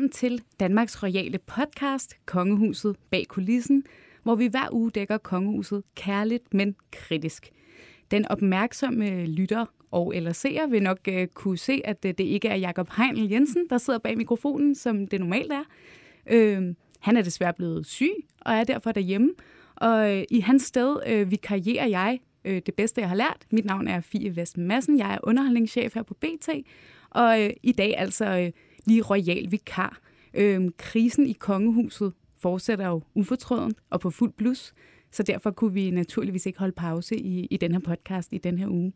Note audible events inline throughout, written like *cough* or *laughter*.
Velkommen til Danmarks Royale podcast, Kongehuset bag kulissen, hvor vi hver uge dækker kongehuset kærligt, men kritisk. Den opmærksomme lytter og eller seer vil nok øh, kunne se, at øh, det ikke er Jakob Heinl Jensen, der sidder bag mikrofonen, som det normalt er. Øh, han er desværre blevet syg og er derfor derhjemme. Og øh, i hans sted øh, vikarierer jeg øh, det bedste, jeg har lært. Mit navn er Fie Vest Madsen. Jeg er underholdningschef her på BT. Og øh, i dag altså... Øh, lige royal vikar. Øhm, krisen i kongehuset fortsætter jo ufortrøden og på fuld blus, så derfor kunne vi naturligvis ikke holde pause i, i den her podcast i den her uge.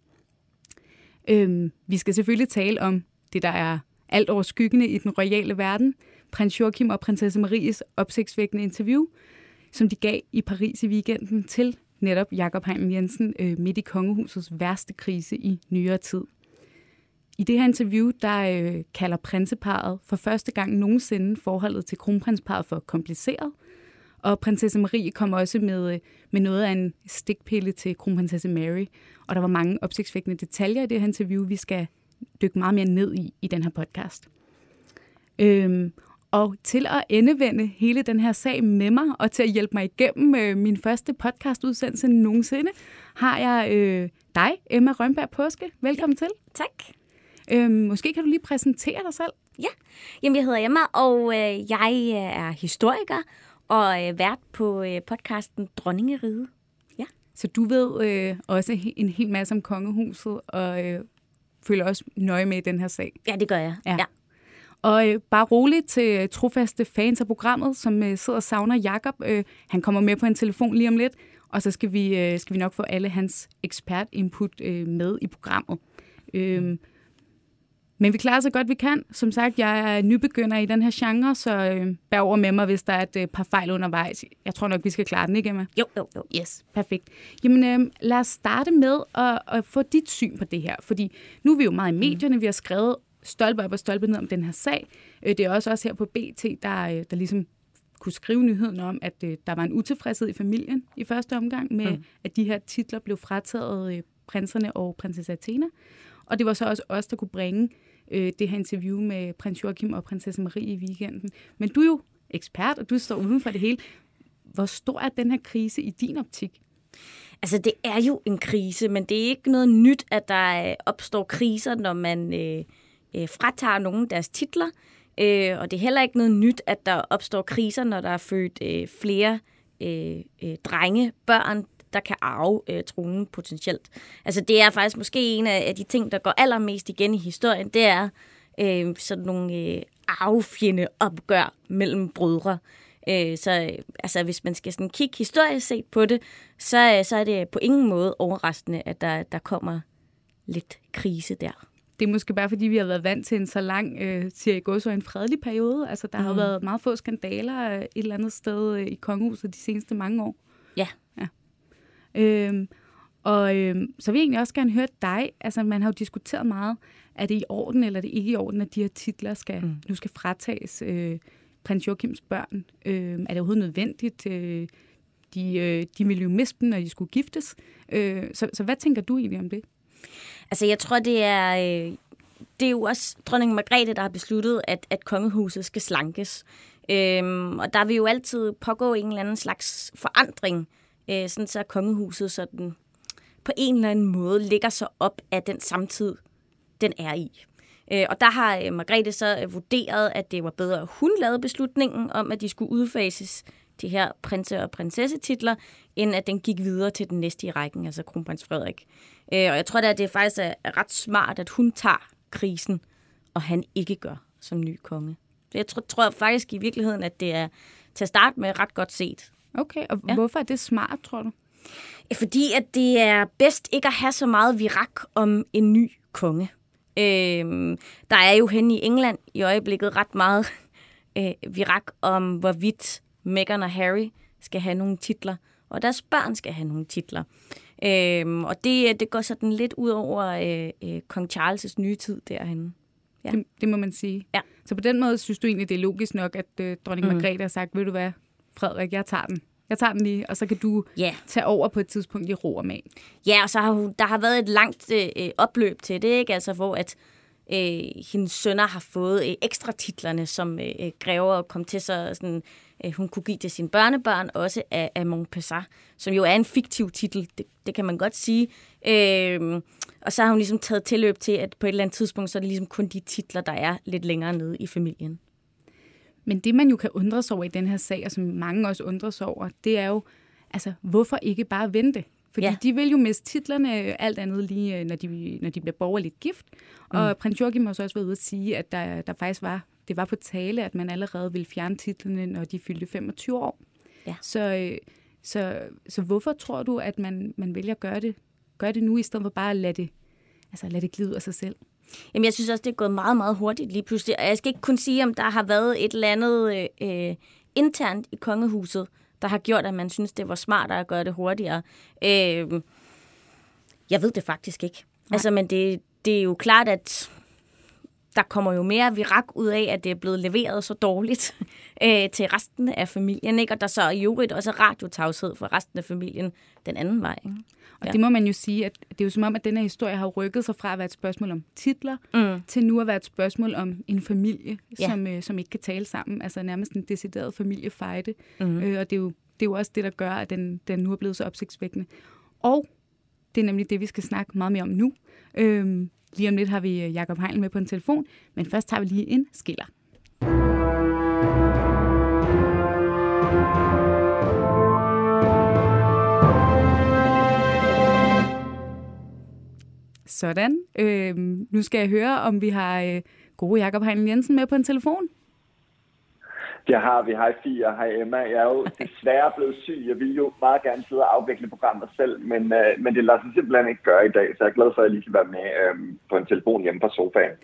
Øhm, vi skal selvfølgelig tale om det, der er alt over skyggende i den royale verden, prins Joachim og prinsesse Maries opsigtsvækkende interview, som de gav i Paris i weekenden til netop Jakob Heinl Jensen øh, midt i kongehusets værste krise i nyere tid. I det her interview, der øh, kalder prinseparet for første gang nogensinde forholdet til kronprinsparet for kompliceret. Og prinsesse Marie kom også med, øh, med noget af en stikpille til kronprinsesse Mary. Og der var mange opsigtsvækkende detaljer i det her interview, vi skal dykke meget mere ned i i den her podcast. Øhm, og til at endevende hele den her sag med mig, og til at hjælpe mig igennem øh, min første podcastudsendelse nogensinde, har jeg øh, dig, Emma Rønberg Påske. Velkommen til. Tak. Øhm, måske kan du lige præsentere dig selv? Ja, Jamen, jeg hedder Emma, og øh, jeg er historiker og øh, vært på øh, podcasten Dronningeride. Ja. Så du ved øh, også en hel masse om kongehuset, og øh, følger også nøje med i den her sag. Ja, det gør jeg. Ja. ja. Og øh, bare roligt til trofaste fans af programmet, som øh, sidder og savner Jakob. Øh, han kommer med på en telefon lige om lidt, og så skal vi, øh, skal vi nok få alle hans ekspert-input øh, med i programmet. Øh, men vi klarer så godt, vi kan. Som sagt, jeg er nybegynder i den her genre, så øh, bær over med mig, hvis der er et øh, par fejl undervejs. Jeg tror nok, vi skal klare den, ikke Emma? Jo, jo, jo. Yes, perfekt. Jamen, øh, lad os starte med at, at få dit syn på det her. Fordi nu er vi jo meget i medierne, vi har skrevet stolpe op og stolpe ned om den her sag. Øh, det er også også her på BT, der, øh, der ligesom kunne skrive nyheden om, at øh, der var en utilfredshed i familien i første omgang med, mm. at de her titler blev frataget øh, prinserne og prinsesse Athena. Og det var så også os, der kunne bringe øh, det her interview med prins Joachim og prinsesse Marie i weekenden. Men du er jo ekspert, og du står uden for det hele. Hvor stor er den her krise i din optik? Altså, det er jo en krise, men det er ikke noget nyt, at der øh, opstår kriser, når man øh, øh, fratager nogen deres titler. Øh, og det er heller ikke noget nyt, at der opstår kriser, når der er født øh, flere øh, øh, drenge, børn der kan arve øh, tronen potentielt. Altså det er faktisk måske en af de ting, der går allermest igen i historien, det er øh, sådan nogle øh, arvefjende opgør mellem brødre. Øh, så altså, hvis man skal sådan kigge historisk set på det, så, øh, så er det på ingen måde overraskende, at der, der kommer lidt krise der. Det er måske bare, fordi vi har været vant til en så lang, øh, siger jeg så en fredelig periode. Altså, der mm. har været meget få skandaler øh, et eller andet sted øh, i kongehuset de seneste mange år. Ja. Øhm, og øhm, så vil jeg egentlig også gerne høre dig. Altså, man har jo diskuteret meget, er det i orden, eller er det ikke i orden, at de her titler skal, mm. nu skal fratages øh, prins Joachims børn? Øh, er det overhovedet nødvendigt? Øh, de, øh, de ville jo miste dem, når de skulle giftes. Øh, så, så hvad tænker du egentlig om det? Altså, jeg tror, det er... Øh, det er jo også dronning Margrethe, der har besluttet, at, at kongehuset skal slankes. Øhm, og der vil jo altid pågå en eller anden slags forandring øh, sådan så kongehuset sådan på en eller anden måde ligger sig op af den samtid, den er i. Øh, og der har øh, Margrethe så øh, vurderet, at det var bedre, at hun lavede beslutningen om, at de skulle udfases de her prinse- og prinsessetitler, end at den gik videre til den næste i rækken, altså kronprins Frederik. Øh, og jeg tror da, at det faktisk er, ret smart, at hun tager krisen, og han ikke gør som ny konge. Så jeg tror, tror faktisk i virkeligheden, at det er til at starte med ret godt set. Okay, og ja. hvorfor er det smart, tror du? Fordi at det er bedst ikke at have så meget virak om en ny konge. Øh, der er jo hen i England i øjeblikket ret meget *laughs* øh, virak om, hvorvidt Meghan og Harry skal have nogle titler, og deres børn skal have nogle titler. Øh, og det, det går sådan lidt ud over øh, øh, kong Charles' nye tid derhen. Ja. Det, det må man sige. Ja. Så på den måde synes du egentlig, det er logisk nok, at øh, dronning mm. Margrethe har sagt, ved du hvad, Frederik, jeg tager den. Jeg tager den lige, og så kan du yeah. tage over på et tidspunkt i ro og mag. Ja, og så har hun, der har været et langt øh, opløb til det, ikke? Altså, hvor at øh, hendes sønner har fået øh, ekstra titlerne, som øh, grever og kom til så sådan, øh, hun kunne give til sine børnebørn, også af, af Montpessar, som jo er en fiktiv titel, det, det kan man godt sige. Øh, og så har hun ligesom taget tilløb til, at på et eller andet tidspunkt, så er det ligesom kun de titler, der er lidt længere nede i familien. Men det, man jo kan undre sig over i den her sag, og som mange også undrer sig over, det er jo, altså, hvorfor ikke bare vente? Fordi ja. de vil jo miste titlerne alt andet lige, øh, når de, når de bliver borgerligt gift. Mm. Og prins Joachim har også været ude at sige, at der, der faktisk var, det var på tale, at man allerede ville fjerne titlerne, når de fyldte 25 år. Ja. Så, øh, så, så hvorfor tror du, at man, man vælger at gøre det, gøre det nu, i stedet for bare at lade det, altså lade det glide ud af sig selv? Jamen, jeg synes også, det er gået meget, meget hurtigt lige pludselig. Og jeg skal ikke kun sige, om der har været et eller andet øh, øh internt i kongehuset, der har gjort, at man synes, det var smartere at gøre det hurtigere. Øh, jeg ved det faktisk ikke. Nej. Altså, men det, det er jo klart, at der kommer jo mere virak ud af, at det er blevet leveret så dårligt *laughs* øh, til resten af familien, ikke? og der så i øvrigt også radiotavshed for resten af familien den anden vej. Ikke? Og ja. det må man jo sige, at det er jo som om, at den her historie har rykket sig fra at være et spørgsmål om titler, mm. til nu at være et spørgsmål om en familie, ja. som, øh, som ikke kan tale sammen. Altså nærmest en decideret familiefejde. Mm. Øh, og det er, jo, det er jo også det, der gør, at den, den nu er blevet så opsigtsvækkende. Og det er nemlig det, vi skal snakke meget mere om nu. Øh, lige om lidt har vi øh, Jakob Heinl med på en telefon, men først tager vi lige en skiller. Sådan. Øh, nu skal jeg høre, om vi har øh, gode Jakob Heinl Jensen med på en telefon. Det har vi. Hej Fia, hej Emma. Jeg er jo *laughs* desværre blevet syg. Jeg vil jo meget gerne sidde og afvikle programmet selv, men, øh, men det lader sig simpelthen ikke gøre i dag, så jeg er glad for, at jeg lige kan være med øh, på en telefon hjemme fra sofaen.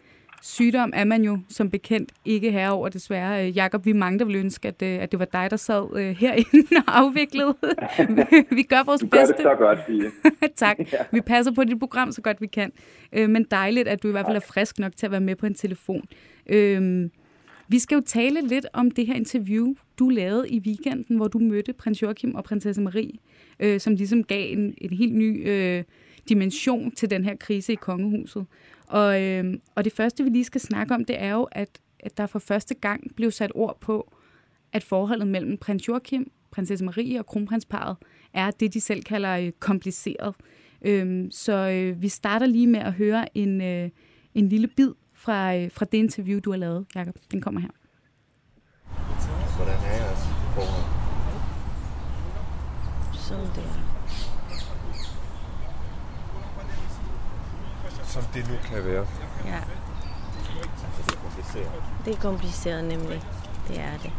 Sygdom er man jo som bekendt ikke herover desværre. Øh, Jakob, vi mange, der ville ønske, at, øh, at det var dig, der sad øh, herinde og afviklede. *laughs* vi gør vores du gør bedste. det så godt, Fie. *laughs* tak. Ja. Vi passer på dit program så godt vi kan. Men dejligt, at du i hvert fald er frisk nok til at være med på en telefon. Vi skal jo tale lidt om det her interview, du lavede i weekenden, hvor du mødte prins Joachim og prinsesse Marie, øh, som ligesom gav en, en helt ny øh, dimension til den her krise i kongehuset. Og, øh, og det første, vi lige skal snakke om, det er jo, at, at der for første gang blev sat ord på, at forholdet mellem prins Joachim, prinsesse Marie og kronprinsparet er det, de selv kalder øh, kompliceret. Øh, så øh, vi starter lige med at høre en, øh, en lille bid fra, øh, fra det interview, du har lavet, Jacob. Den kommer her. Hvordan er jeres forhold? Sådan der. som det nu kan være. Ja. Altså, det er kompliceret. Det er kompliceret nemlig. Det er det.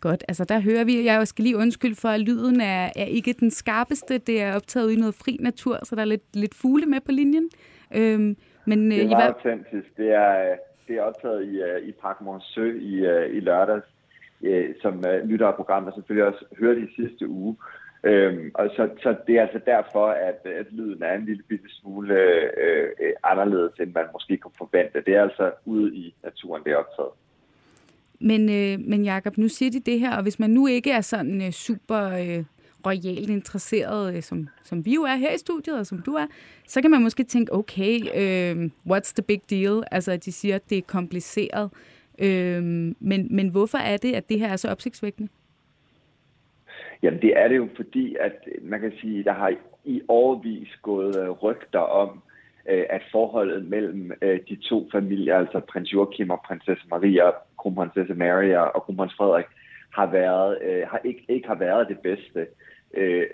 Godt, altså der hører vi, jeg skal lige undskylde for, at lyden er, er ikke den skarpeste. Det er optaget i noget fri natur, så der er lidt, lidt fugle med på linjen. Øhm, men, det er øh, meget var... autentisk. Det er, det er optaget i, uh, i Park Monceau i, i lørdags, som lytter af programmet selvfølgelig også hørte i sidste uge. Øhm, og så, så det er altså derfor, at, at lyden er en lille bitte smule øh, øh, anderledes, end man måske kunne forvente. Det er altså ude i naturen, det er optaget. Men, øh, men Jacob, nu siger de det her, og hvis man nu ikke er sådan øh, super øh, royalt interesseret, øh, som, som vi jo er her i studiet, og som du er, så kan man måske tænke, okay, øh, what's the big deal? Altså, at de siger, at det er kompliceret. Øh, men, men hvorfor er det, at det her er så opsigtsvækkende? Jamen det er det jo fordi, at man kan sige, der har i årvis gået øh, rygter om, øh, at forholdet mellem øh, de to familier, altså prins Joachim og prinsesse Maria, kronprinsesse Maria og kronprins Frederik, har været, øh, har ikke, ikke har været det bedste. Øh,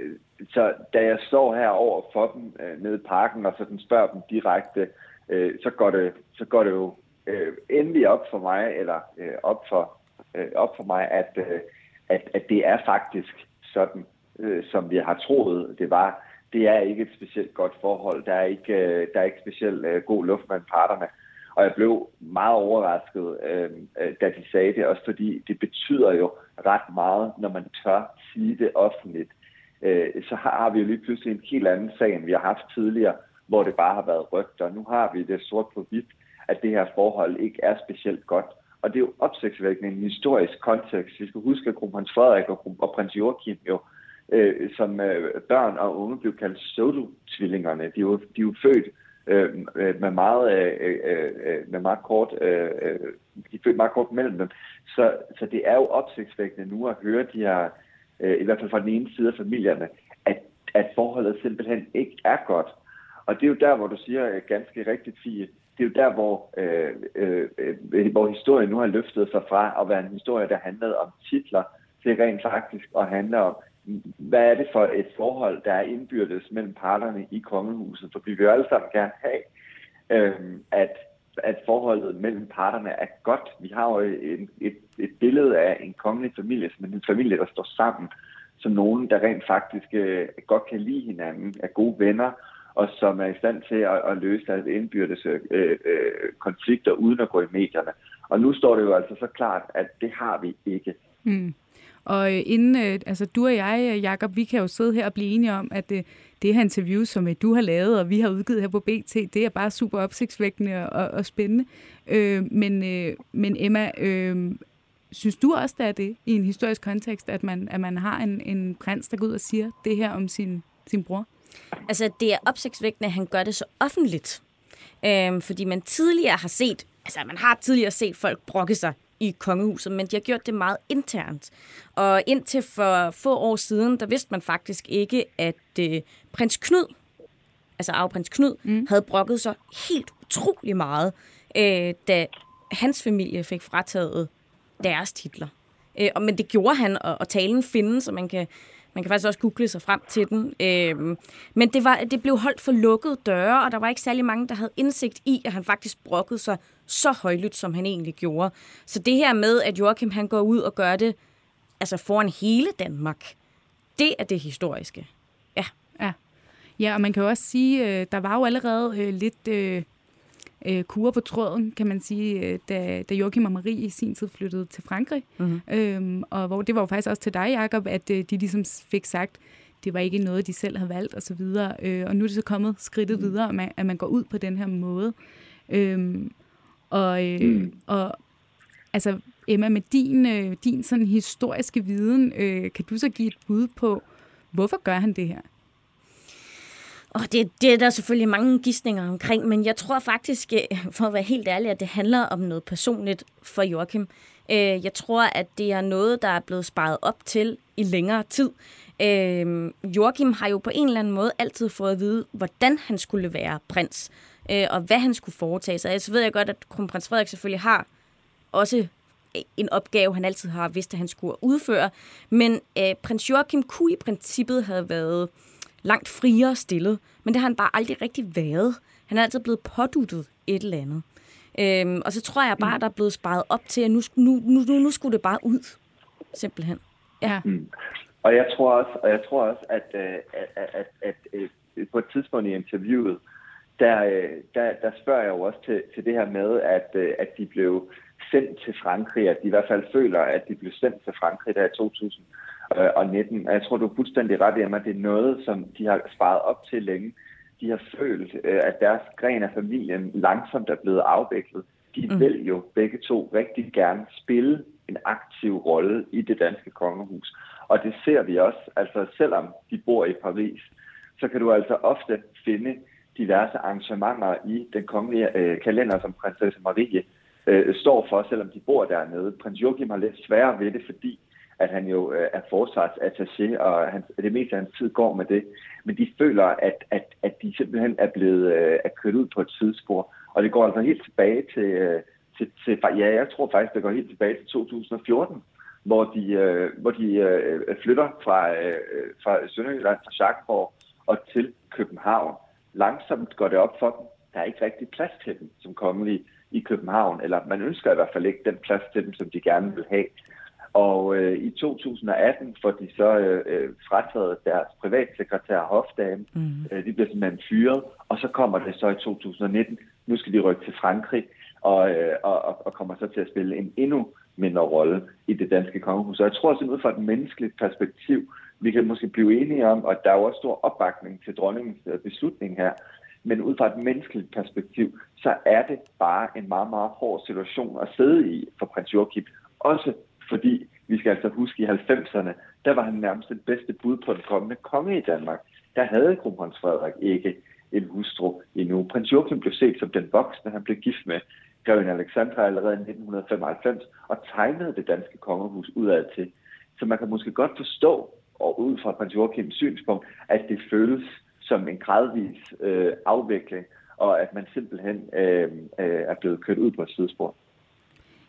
så da jeg står her over for dem øh, nede i parken og sådan spørger dem direkte, øh, så går det, så går det jo endelig op for mig, eller op for, op for mig, at, at, at det er faktisk sådan, øh, som vi har troet, det var. Det er ikke et specielt godt forhold. Der er ikke, øh, der er ikke specielt øh, god luft mellem parterne. Og jeg blev meget overrasket, øh, da de sagde det, også fordi det betyder jo ret meget, når man tør sige det offentligt. Øh, så har vi jo lige pludselig en helt anden sag, end vi har haft tidligere, hvor det bare har været rygter. Nu har vi det sort på hvidt, at det her forhold ikke er specielt godt. Og det er jo opsigtsvækkende en historisk kontekst. Vi skal huske, at kronprins Frederik og, og prins Joachim jo øh, som øh, børn og unge blev kaldt Sodo-tvillingerne. De er jo, de er jo født øh, øh med meget øh, øh, øh, med meget kort øh, øh, de er født meget kort mellem dem. Så, så det er jo opsigtsvækkende nu at høre de her, øh, i hvert fald fra den ene side af familierne, at, at forholdet simpelthen ikke er godt. Og det er jo der, hvor du siger øh, ganske rigtigt, Fie, det er jo der, hvor, øh, øh, øh, hvor historien nu har løftet sig fra at være en historie, der handlede om titler, til rent faktisk at handle om, hvad er det for et forhold, der er indbyrdes mellem parterne i kongehuset? For vi vil jo alle sammen gerne have, øh, at, at forholdet mellem parterne er godt. Vi har jo et, et, et billede af en kongelig familie, som en familie, der står sammen, som nogen, der rent faktisk øh, godt kan lide hinanden, er gode venner, og som er i stand til at, at løse deres indbyrdes øh, øh, konflikter uden at gå i medierne. Og nu står det jo altså så klart, at det har vi ikke. Mm. Og øh, inden, øh, altså du og jeg, Jakob, vi kan jo sidde her og blive enige om, at øh, det, her interview, som øh, du har lavet, og vi har udgivet her på BT, det er bare super opsigtsvækkende og, og spændende. Øh, men, øh, men Emma, øh, synes du også, det er det i en historisk kontekst, at man, at man har en, en prins, der går ud og siger det her om sin, sin bror? Altså, det er opsigtsvækkende, at han gør det så offentligt. Øhm, fordi man tidligere har set, altså man har tidligere set folk brokke sig i kongehuset, men de har gjort det meget internt. Og indtil for få år siden, der vidste man faktisk ikke, at øh, prins Knud, altså arveprins Knud, mm. havde brokket sig helt utrolig meget, øh, da hans familie fik frataget deres titler. Øh, og, men det gjorde han, og, og talen findes, så man kan man kan faktisk også google sig frem til den. Øhm, men det, var, det blev holdt for lukkede døre, og der var ikke særlig mange, der havde indsigt i, at han faktisk brokkede sig så højlydt, som han egentlig gjorde. Så det her med, at Joachim han går ud og gør det altså foran hele Danmark, det er det historiske. Ja. Ja, ja og man kan jo også sige, øh, der var jo allerede øh, lidt øh, øh, kur på tråden, kan man sige, da, da Joachim og Marie i sin tid flyttede til Frankrig. Mm-hmm. Øhm, og hvor det var jo faktisk også til dig, Jacob, at øh, de ligesom fik sagt, det var ikke noget, de selv havde valgt osv. Øh, og nu er det så kommet skridtet mm. videre, at man, at man går ud på den her måde. Øhm, og, øh, mm. og altså, Emma, med din, øh, din sådan historiske viden, øh, kan du så give et bud på, hvorfor gør han det her? Og det, det er der selvfølgelig mange gissninger omkring, men jeg tror faktisk, øh, for at være helt ærlig, at det handler om noget personligt for Joachim. Øh, jeg tror, at det er noget, der er blevet sparet op til i længere tid. Øh, Joachim har jo på en eller anden måde altid fået at vide, hvordan han skulle være prins, og hvad han skulle foretage sig. Så ved jeg godt, at kronprins Frederik selvfølgelig har også en opgave, han altid har vidst, at han skulle udføre. Men øh, prins Joachim kunne i princippet have været øh, langt friere stillet. Men det har han bare aldrig rigtig været. Han er altid blevet påduttet et eller andet. Øhm, og så tror jeg bare, mm. der er blevet sparet op til, at nu, nu, nu, nu, nu skulle det bare ud. Simpelthen. Ja. Mm. Og jeg tror også, og jeg tror også at, øh, at, at, at, at, at øh, på et tidspunkt i interviewet, øh, der, der spørger jeg jo også til, til det her med, at, at de blev sendt til Frankrig, at de i hvert fald føler, at de blev sendt til Frankrig der i 2000 øh, og 19. Og jeg tror, du er fuldstændig ret at det er noget, som de har sparet op til længe. De har følt, øh, at deres gren af familien langsomt er blevet afviklet. De mm. vil jo begge to rigtig gerne spille en aktiv rolle i det danske kongehus. Og det ser vi også, altså selvom de bor i Paris, så kan du altså ofte finde diverse arrangementer i den kongelige øh, kalender, som prinsesse Marie øh, står for, selvom de bor dernede. Prins Joachim har lidt sværere ved det, fordi at han jo øh, er forsvarsattaché, og han, det meste af hans tid går med det. Men de føler, at, at, at de simpelthen er blevet øh, er kørt ud på et tidsspor. Og det går altså helt tilbage til, øh, til, til, ja, jeg tror faktisk, det går helt tilbage til 2014, hvor de, øh, hvor de øh, flytter fra, øh, fra Sønderjylland, fra Schakborg og til København. Langsomt går det op for dem. Der er ikke rigtig plads til dem som kongelige i København, eller man ønsker i hvert fald ikke den plads til dem, som de gerne vil have. Og øh, i 2018 får de så øh, øh, frataget deres privatsekretær Hofdame. Mm. Øh, de bliver simpelthen fyret, og så kommer det så i 2019. Nu skal de rykke til Frankrig, og, øh, og, og kommer så til at spille en endnu mindre rolle i det danske kongehus. Og jeg tror simpelthen ud fra et menneskeligt perspektiv, vi kan måske blive enige om, at der er jo også stor opbakning til dronningens øh, beslutning her, men ud fra et menneskeligt perspektiv, så er det bare en meget, meget hård situation at sidde i for prins Joachim. Også fordi, vi skal altså huske, i 90'erne, der var han nærmest det bedste bud på den kommende konge i Danmark. Der havde kronprins Frederik ikke en hustru endnu. Prins Joachim blev set som den voksne, han blev gift med grevinde Alexandra allerede i 1995, og tegnede det danske kongehus udad til. Så man kan måske godt forstå, og ud fra prins Joachims synspunkt, at det føles som en gradvis øh, afvikling, og at man simpelthen øh, øh, er blevet kørt ud på et sidespor.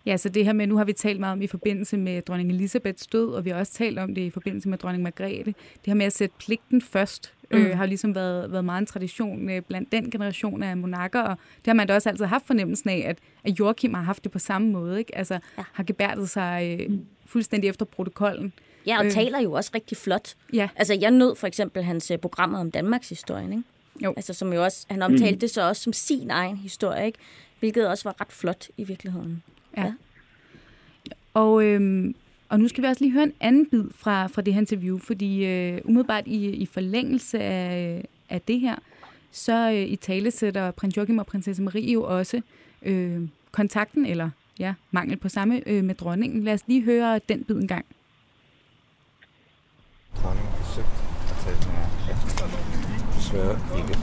Ja, så det her med, nu har vi talt meget om i forbindelse med dronning Elisabeths død, og vi har også talt om det i forbindelse med dronning Margrethe. Det her med at sætte pligten først, øh, mm. øh, har ligesom været, været meget en tradition øh, blandt den generation af monarker, og det har man da også altid haft fornemmelsen af, at, at Joachim har haft det på samme måde, ikke? Altså ja. har gebærdet sig øh, fuldstændig efter protokollen. Ja, og øh. taler jo også rigtig flot. Ja. Altså, jeg nød for eksempel hans uh, programmer om Danmarks historie, ikke? Jo. Altså, som jo også, han omtalte mm. det så også som sin egen historie, ikke? Hvilket også var ret flot i virkeligheden. Ja. ja. Og, øhm, og nu skal vi også lige høre en anden bid fra, fra det her interview, fordi øh, umiddelbart i, i forlængelse af, af det her, så øh, i tale sætter prins Joachim og prinsesse Marie jo også øh, kontakten, eller ja, mangel på samme øh, med dronningen. Lad os lige høre den bid en gang. Dronningen forsøgt at tale med jer. Desværre ikke.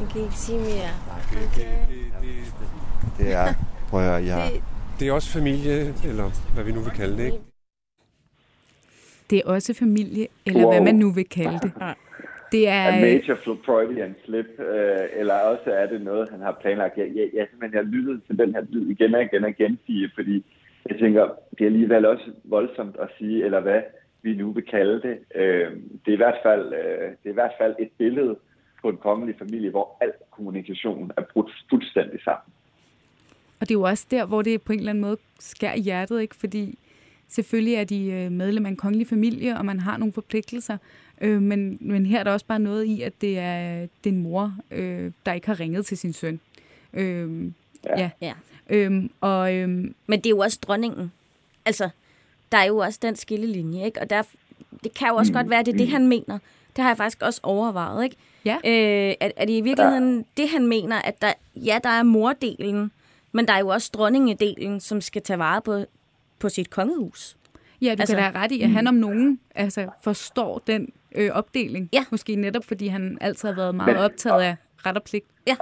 Du kan ikke sige mere. Det, det, det, det, det er, prøv at høre, jeg... Det, det er også familie, eller hvad vi nu vil kalde det, ikke? Det er også familie, eller wow. hvad man nu vil kalde det. Det er... A major Freudian slip, øh, eller også er det noget, han har planlagt. Jeg, jeg, jeg, simpelthen, jeg lyttede til den her lyd igen og igen og igen, sige, fordi jeg tænker, det er alligevel også voldsomt at sige, eller hvad vi nu vil kalde det. Øh, det, er i hvert fald, øh, det er i hvert fald et billede på en kongelig familie, hvor al kommunikation er brudt fuldstændig sammen. Og det er jo også der, hvor det på en eller anden måde skærer hjertet, ikke? Fordi selvfølgelig er de øh, medlem af en kongelig familie, og man har nogle forpligtelser. Øh, men, men her er der også bare noget i, at det er den mor, øh, der ikke har ringet til sin søn. Øh, ja. ja. ja. Øhm, og, øhm, men det er jo også dronningen. Altså, der er jo også den skillelinje, ikke? Og der, det kan jo også mm. godt være, at det er det, han mener. Det har jeg faktisk også overvejet, ikke? Ja. Øh, at, at i virkeligheden ja. det, han mener, at der, ja, der er mordelen, men der er jo også dronningedelen, som skal tage vare på, på sit kongehus. Ja, du altså, kan da ret i, at han om nogen altså, forstår den øh, opdeling. Ja. Måske netop, fordi han altid har været meget men, optaget og, af ret og pligt. Ja.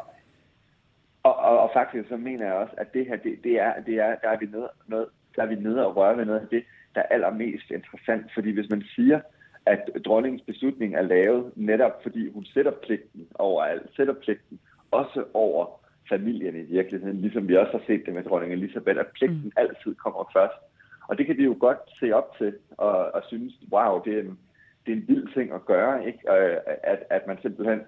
Og, og, og faktisk så mener jeg også, at det her, det, det er, det er, der er vi nede, noget, der er vi nede og røre ved noget af det, der er allermest interessant. Fordi hvis man siger, at dronningens beslutning er lavet netop fordi hun sætter pligten over alt, sætter pligten også over familien i virkeligheden, ligesom vi også har set det med dronning Elisabeth, at pligten mm. altid kommer først. Og det kan vi jo godt se op til og, og synes, wow, det er en, det er en vild ting at gøre, ikke? Øh, at, at man simpelthen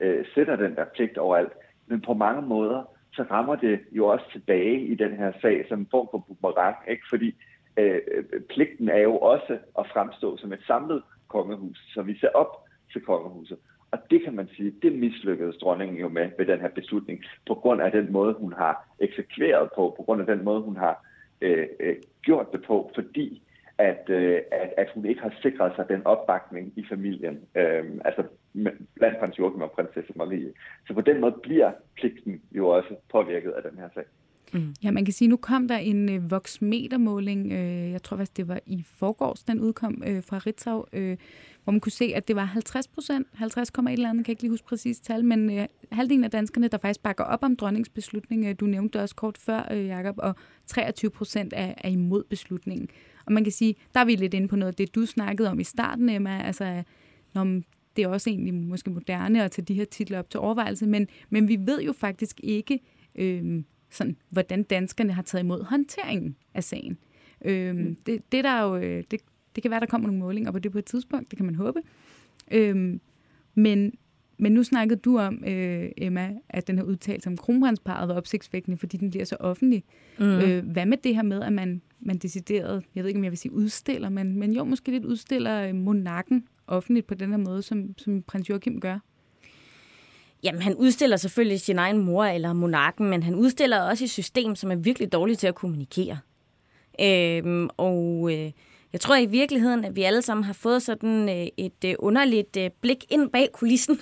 øh, sætter den der pligt over alt. Men på mange måder, så rammer det jo også tilbage i den her sag som en form for boomerang, ikke? fordi øh, øh, pligten er jo også at fremstå som et samlet kongehus, så vi ser op til kongehuset. Og det kan man sige, det mislykkedes dronningen jo med ved den her beslutning, på grund af den måde, hun har eksekveret på, på grund af den måde, hun har øh, øh, gjort det på, fordi at, øh, at, at hun ikke har sikret sig den opbakning i familien, øh, altså blandt prins Joachim og prinsesse Marie. Så på den måde bliver pligten jo også påvirket af den her sag. Mm. Ja, man kan sige, nu kom der en øh, voksmetermåling, øh, jeg tror faktisk det var i forgårs, den udkom øh, fra Ritzau, øh, hvor man kunne se, at det var 50 procent, 50, et eller andet, kan ikke lige huske præcis tal, men øh, halvdelen af danskerne, der faktisk bakker op om dronningens beslutning, øh, du nævnte det også kort før, øh, Jacob, og 23 procent er, er imod beslutningen. Og man kan sige, der er vi lidt inde på noget af det, du snakkede om i starten, Emma, altså når det er også egentlig måske moderne at tage de her titler op til overvejelse, men, men vi ved jo faktisk ikke, øh, sådan, hvordan danskerne har taget imod håndteringen af sagen. Mm. det, det, der jo, øh, det, det kan være, der kommer nogle målinger på det på et tidspunkt, det kan man håbe. Øhm, men men nu snakkede du om, øh, Emma, at den her udtalelse om kronprinsparet var opsigtsvækkende, fordi den bliver så offentlig. Mm. Øh, hvad med det her med, at man, man decideret, jeg ved ikke, om jeg vil sige udstiller, men, men jo, måske lidt udstiller øh, monarken offentligt på den her måde, som, som prins Joachim gør? Jamen, han udstiller selvfølgelig sin egen mor eller monarken, men han udstiller også et system, som er virkelig dårligt til at kommunikere. Øhm, og øh, jeg tror i virkeligheden, at vi alle sammen har fået sådan øh, et øh, underligt øh, blik ind bag kulissen. *laughs*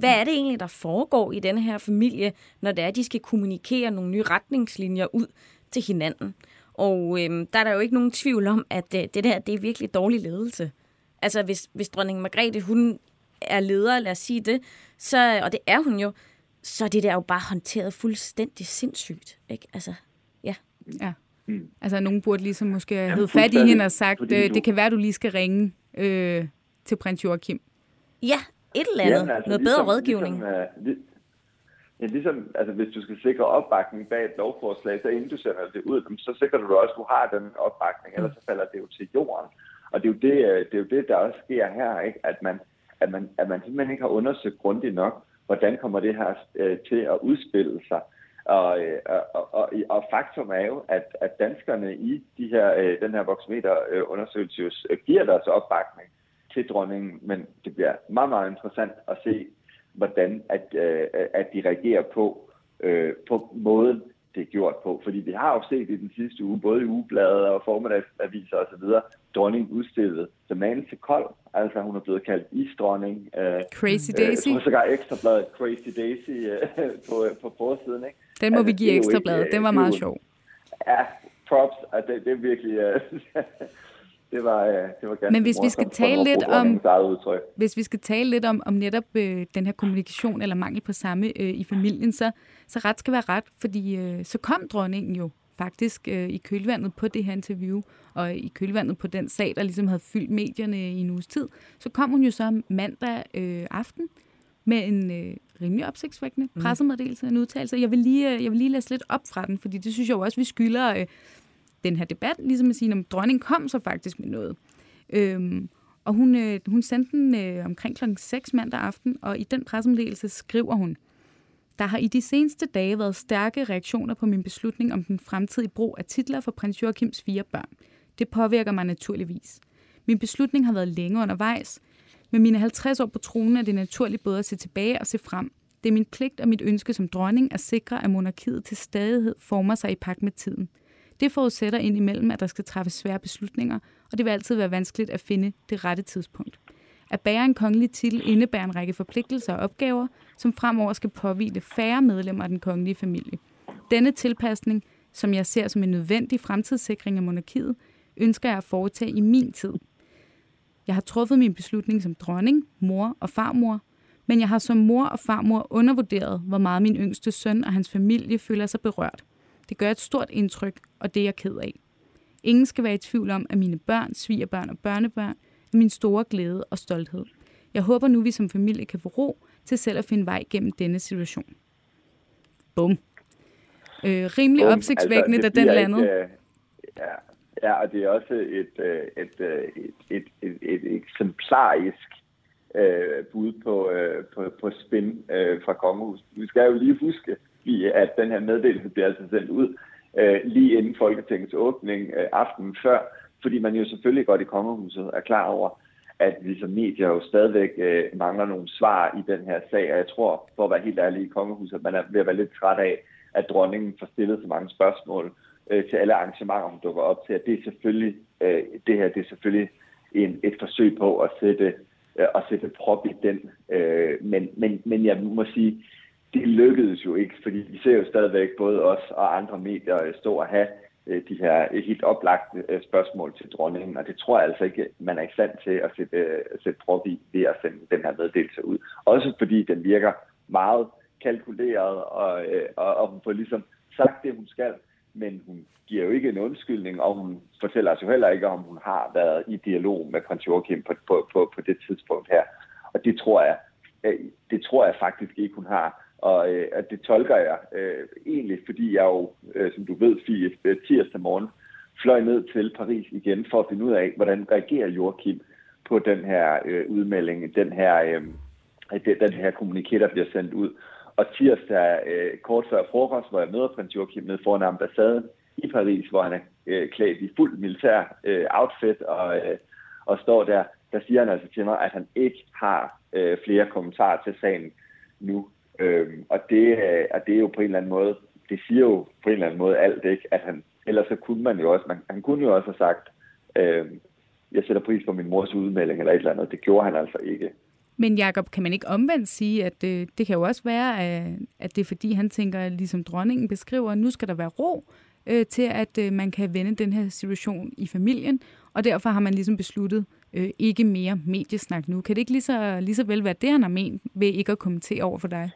Hvad er det egentlig, der foregår i denne her familie, når det er, at de skal kommunikere nogle nye retningslinjer ud til hinanden? Og øhm, der er der jo ikke nogen tvivl om, at det der det er virkelig dårlig ledelse. Altså hvis, hvis dronning Margrethe, hun er leder, lad os sige det, så, og det er hun jo, så er det der jo bare håndteret fuldstændig sindssygt. Ikke? Altså, ja. Ja. Mm. Altså, nogen burde ligesom måske have ja, fat i hende og sagt, øh, du... det kan være, du lige skal ringe øh, til prins Joachim. Ja, et eller andet. Ja, altså, Noget ligesom, bedre rådgivning. Ligesom, uh, ja, ligesom, altså, hvis du skal sikre opbakning bag et lovforslag, så inden du sender det ud, så sikrer du også, at du har den opbakning, ellers så falder det jo til jorden. Og det er jo det, øh, det, er jo det der også sker her, ikke? At, man, at, man, at man simpelthen ikke har undersøgt grundigt nok, hvordan kommer det her øh, til at udspille sig. Og, øh, og, og, og faktum er jo, at, at danskerne i de her, øh, den her voksmeterundersøgelse øh, giver deres opbakning til dronningen, men det bliver meget, meget interessant at se, hvordan at, øh, at de reagerer på, øh, på måden, det er gjort på. Fordi vi har jo set i den sidste uge, både i ugebladet og formiddagsaviser osv., dronning udstillet som til kold. Altså hun er blevet kaldt isdronning. Øh, Crazy Daisy. Øh, jeg tror ekstrabladet Crazy Daisy øh, *laughs* på, på forsiden. Ikke? Den må altså, vi give ekstrabladet. Den var meget sjov. Ja, props. Altså, det, det er virkelig... Øh, *laughs* det var, øh, det var ganske Men hvis vi skal tale lidt om hvis vi skal tale lidt om om netop øh, den her kommunikation eller mangel på samme øh, i familien, så så ret skal være ret, fordi øh, så kom dronningen jo faktisk øh, i kølvandet på det her interview, og i kølvandet på den sag, der ligesom havde fyldt medierne i en uges tid, så kom hun jo så mandag øh, aften med en øh, rimelig opsigtsvækkende mm. pressemeddelelse, en udtalelse. Jeg vil, lige, øh, jeg vil lige læse lidt op fra den, fordi det synes jeg jo også, vi skylder øh, den her debat, ligesom at sige, at dronningen kom så faktisk med noget. Øhm, og hun, øh, hun sendte den øh, omkring kl. 6 mandag aften, og i den pressemeddelelse skriver hun, der har i de seneste dage været stærke reaktioner på min beslutning om den fremtidige brug af titler for prins Joachims fire børn. Det påvirker mig naturligvis. Min beslutning har været længe undervejs. Med mine 50 år på tronen er det naturligt både at se tilbage og se frem. Det er min pligt og mit ønske som dronning at sikre, at monarkiet til stadighed former sig i pagt med tiden. Det forudsætter indimellem, at der skal træffes svære beslutninger, og det vil altid være vanskeligt at finde det rette tidspunkt. At bære en kongelig titel indebærer en række forpligtelser og opgaver, som fremover skal påvile færre medlemmer af den kongelige familie. Denne tilpasning, som jeg ser som en nødvendig fremtidssikring af monarkiet, ønsker jeg at foretage i min tid. Jeg har truffet min beslutning som dronning, mor og farmor, men jeg har som mor og farmor undervurderet, hvor meget min yngste søn og hans familie føler sig berørt. Det gør et stort indtryk, og det er jeg ked af. Ingen skal være i tvivl om, at mine børn, svigerbørn og børnebørn er min store glæde og stolthed. Jeg håber nu, vi som familie kan få ro til selv at finde vej gennem denne situation. Bum. Øh, rimelig Bum. opsigtsvækkende, altså, da den landede. Ikke, ja, ja, og det er også et, øh, et, øh, et, et, et, et eksemplarisk øh, bud på, øh, på, på spin øh, fra kongehuset. Vi skal jo lige huske, at den her meddelelse bliver altså sendt ud øh, lige inden Folketingets åbning øh, aftenen før, fordi man jo selvfølgelig godt i kongehuset er klar over, at vi som medier jo stadigvæk øh, mangler nogle svar i den her sag, og jeg tror, for at være helt ærlig i kongehuset, at man er ved at være lidt træt af, at dronningen får stillet så mange spørgsmål øh, til alle arrangementer, hun dukker op til, at det er selvfølgelig, øh, det her det er selvfølgelig en, et forsøg på at sætte, øh, at sætte prop i den. Øh, men, men, men jeg må sige, det lykkedes jo ikke, fordi vi ser jo stadigvæk både os og andre medier øh, stå og have øh, de her øh, helt oplagte spørgsmål til dronningen, og det tror jeg altså ikke, man er i stand til at sætte, sætte prop i ved at sende den her meddelelse ud. Også fordi den virker meget kalkuleret, og, og, og hun får ligesom sagt det, hun skal, men hun giver jo ikke en undskyldning, og hun fortæller os jo heller ikke, om hun har været i dialog med prins Joachim på, på, på, på det tidspunkt her. Og det tror jeg, det tror jeg faktisk ikke, hun har. Og øh, at det tolker jeg øh, egentlig, fordi jeg jo, øh, som du ved, Fie, øh, tirsdag morgen fløj ned til Paris igen for at finde ud af, hvordan reagerer Joachim på den her øh, udmelding, den her, øh, den, den her kommuniké, her bliver sendt ud. Og tirsdag, øh, kort før frokost, hvor jeg møder prins Joachim nede foran ambassaden i Paris, hvor han er øh, klædt i fuld militær øh, outfit og, øh, og står der, der siger han altså til mig, at han ikke har øh, flere kommentarer til sagen nu. Øhm, og, det, øh, og det er jo på en eller anden måde, det siger jo på en eller anden måde alt, ikke? At han, ellers så kunne man jo også, man, han kunne jo også have sagt, øhm, jeg sætter pris på min mors udmelding eller et eller andet. Det gjorde han altså ikke. Men Jakob, kan man ikke omvendt sige, at det, det kan jo også være, at det er fordi, han tænker, ligesom dronningen beskriver, nu skal der være ro øh, til, at øh, man kan vende den her situation i familien, og derfor har man ligesom besluttet øh, ikke mere mediesnak nu. Kan det ikke lige så, lige så vel være det, han har ment, ved ikke at kommentere over for dig?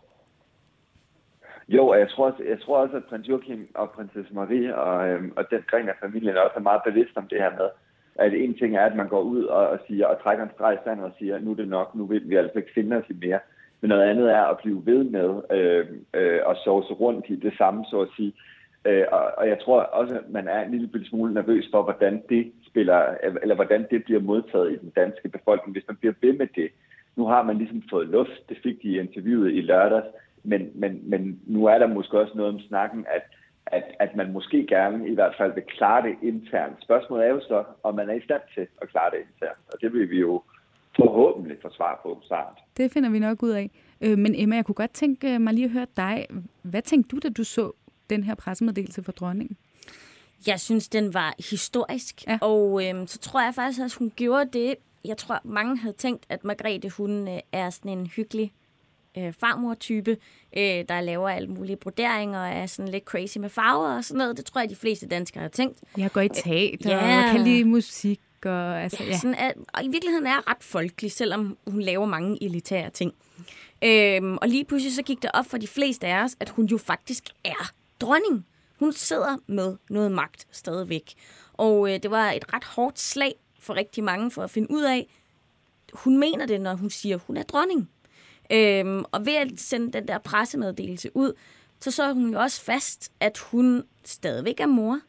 Jo, og jeg tror, også, jeg tror også, at prins Joachim og prinsesse Marie og, øhm, og den gren af familien også er meget bevidst om det her med, at en ting er, at man går ud og, og siger og trækker en streg i og siger, nu er det nok, nu vil vi altså ikke finde os i mere. Men noget andet er at blive ved med øh, øh, at sove rundt i det samme, så at sige. Øh, og, og jeg tror også, at man er en lille smule nervøs for, hvordan det spiller, eller hvordan det bliver modtaget i den danske befolkning, hvis man bliver ved med det. Nu har man ligesom fået luft, det fik de i interviewet i lørdags, men, men, men nu er der måske også noget om snakken, at, at, at man måske gerne i hvert fald vil klare det internt. Spørgsmålet er jo så, om man er i stand til at klare det internt, og det vil vi jo forhåbentlig få svar på snart. Det finder vi nok ud af. Øh, men Emma, jeg kunne godt tænke mig lige at høre dig. Hvad tænkte du, da du så den her pressemeddelelse for dronningen? Jeg synes, den var historisk, ja. og øhm, så tror jeg faktisk, at hun gjorde det. Jeg tror, mange havde tænkt, at Margrethe, hun øh, er sådan en hyggelig øh, farmor-type, øh, der laver alle mulige broderinger og er sådan lidt crazy med farver og sådan noget. Det tror jeg, de fleste danskere har tænkt. Jeg går i teater ja. og kan lide musik. Og, altså, ja, ja. Sådan er, og i virkeligheden er ret folkelig, selvom hun laver mange elitære ting. Øhm, og lige pludselig så gik det op for de fleste af os, at hun jo faktisk er dronning. Hun sidder med noget magt stadigvæk. Og øh, det var et ret hårdt slag for rigtig mange for at finde ud af, hun mener det, når hun siger, hun er dronning. Øhm, og ved at sende den der pressemeddelelse ud, så så hun jo også fast, at hun stadigvæk er mor,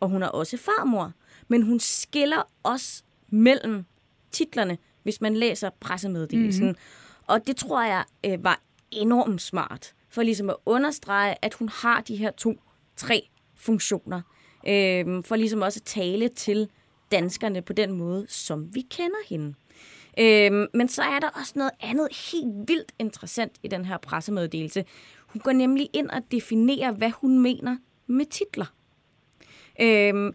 og hun er også farmor. Men hun skiller også mellem titlerne, hvis man læser pressemeddelelsen. Mm-hmm. Og det tror jeg øh, var enormt smart, for ligesom at understrege, at hun har de her to, tre funktioner. Øh, for ligesom også at tale til danskerne på den måde, som vi kender hende. Øhm, men så er der også noget andet helt vildt interessant i den her pressemeddelelse. Hun går nemlig ind og definerer, hvad hun mener med titler. Øhm,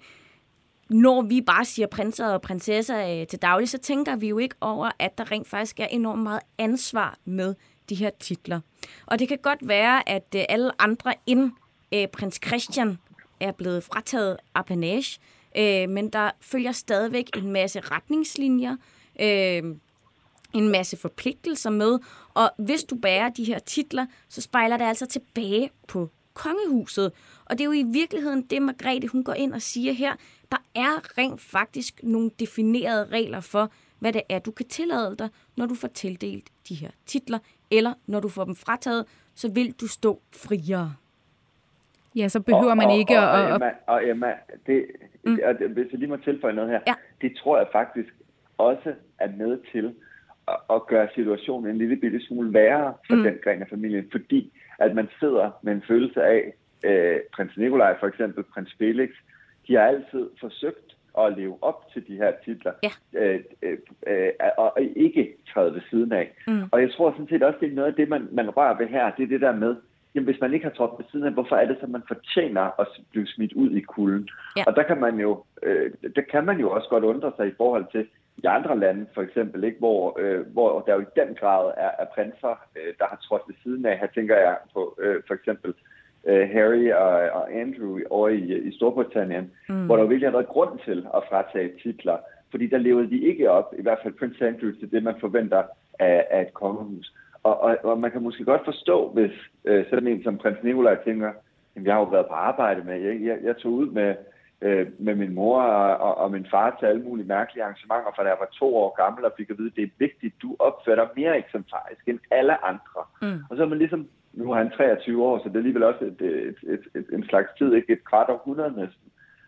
når vi bare siger prinser og prinsesser øh, til daglig, så tænker vi jo ikke over, at der rent faktisk er enormt meget ansvar med de her titler. Og det kan godt være, at øh, alle andre end øh, prins Christian er blevet frataget apanage, øh, men der følger stadigvæk en masse retningslinjer, øh, en masse forpligtelser med, og hvis du bærer de her titler, så spejler det altså tilbage på kongehuset. Og det er jo i virkeligheden det, Margrethe hun går ind og siger her. Der er rent faktisk nogle definerede regler for, hvad det er, du kan tillade dig, når du får tildelt de her titler, eller når du får dem frataget, så vil du stå friere. Ja, så behøver og, man ikke og, at... Og Emma, og Emma det, mm. hvis jeg lige må tilføje noget her, ja. det tror jeg faktisk også er med til at, at gøre situationen en lille bitte smule værre for mm. den gren af familien, fordi at man sidder med en følelse af, øh, prins Nikolaj for eksempel, prins Felix, de har altid forsøgt at leve op til de her titler, ja. øh, øh, øh, og ikke træde ved siden af. Mm. Og jeg tror sådan set også, det er noget af det, man, man rører ved her, det er det der med, jamen hvis man ikke har trådt ved siden af, hvorfor er det så, man fortjener at blive smidt ud i kulden? Ja. Og der kan man jo, øh, der kan man jo også godt undre sig i forhold til, i andre lande for eksempel, ikke, hvor, øh, hvor der jo i den grad er, er prinser, øh, der har trådt ved siden af. Her tænker jeg på øh, for eksempel øh, Harry og, og Andrew over i, i Storbritannien, mm. hvor der jo virkelig har været grund til at fratage titler, fordi der levede de ikke op, i hvert fald Prince Andrew, til det, man forventer af, af et kongehus. Og, og, og man kan måske godt forstå, hvis øh, sådan en som prins Nikolaj tænker, jamen, jeg har jo været på arbejde med, jeg, jeg, jeg tog ud med øh, med min mor og, og, og min far til alle mulige mærkelige arrangementer, fra da jeg var to år gammel, og fik at vide, at det er vigtigt, du opfører dig mere eksemplarisk end alle andre. Mm. Og så er man ligesom, nu er han 23 år, så det er alligevel også et, et, et, et, en slags tid, ikke et kvart århundrede næsten,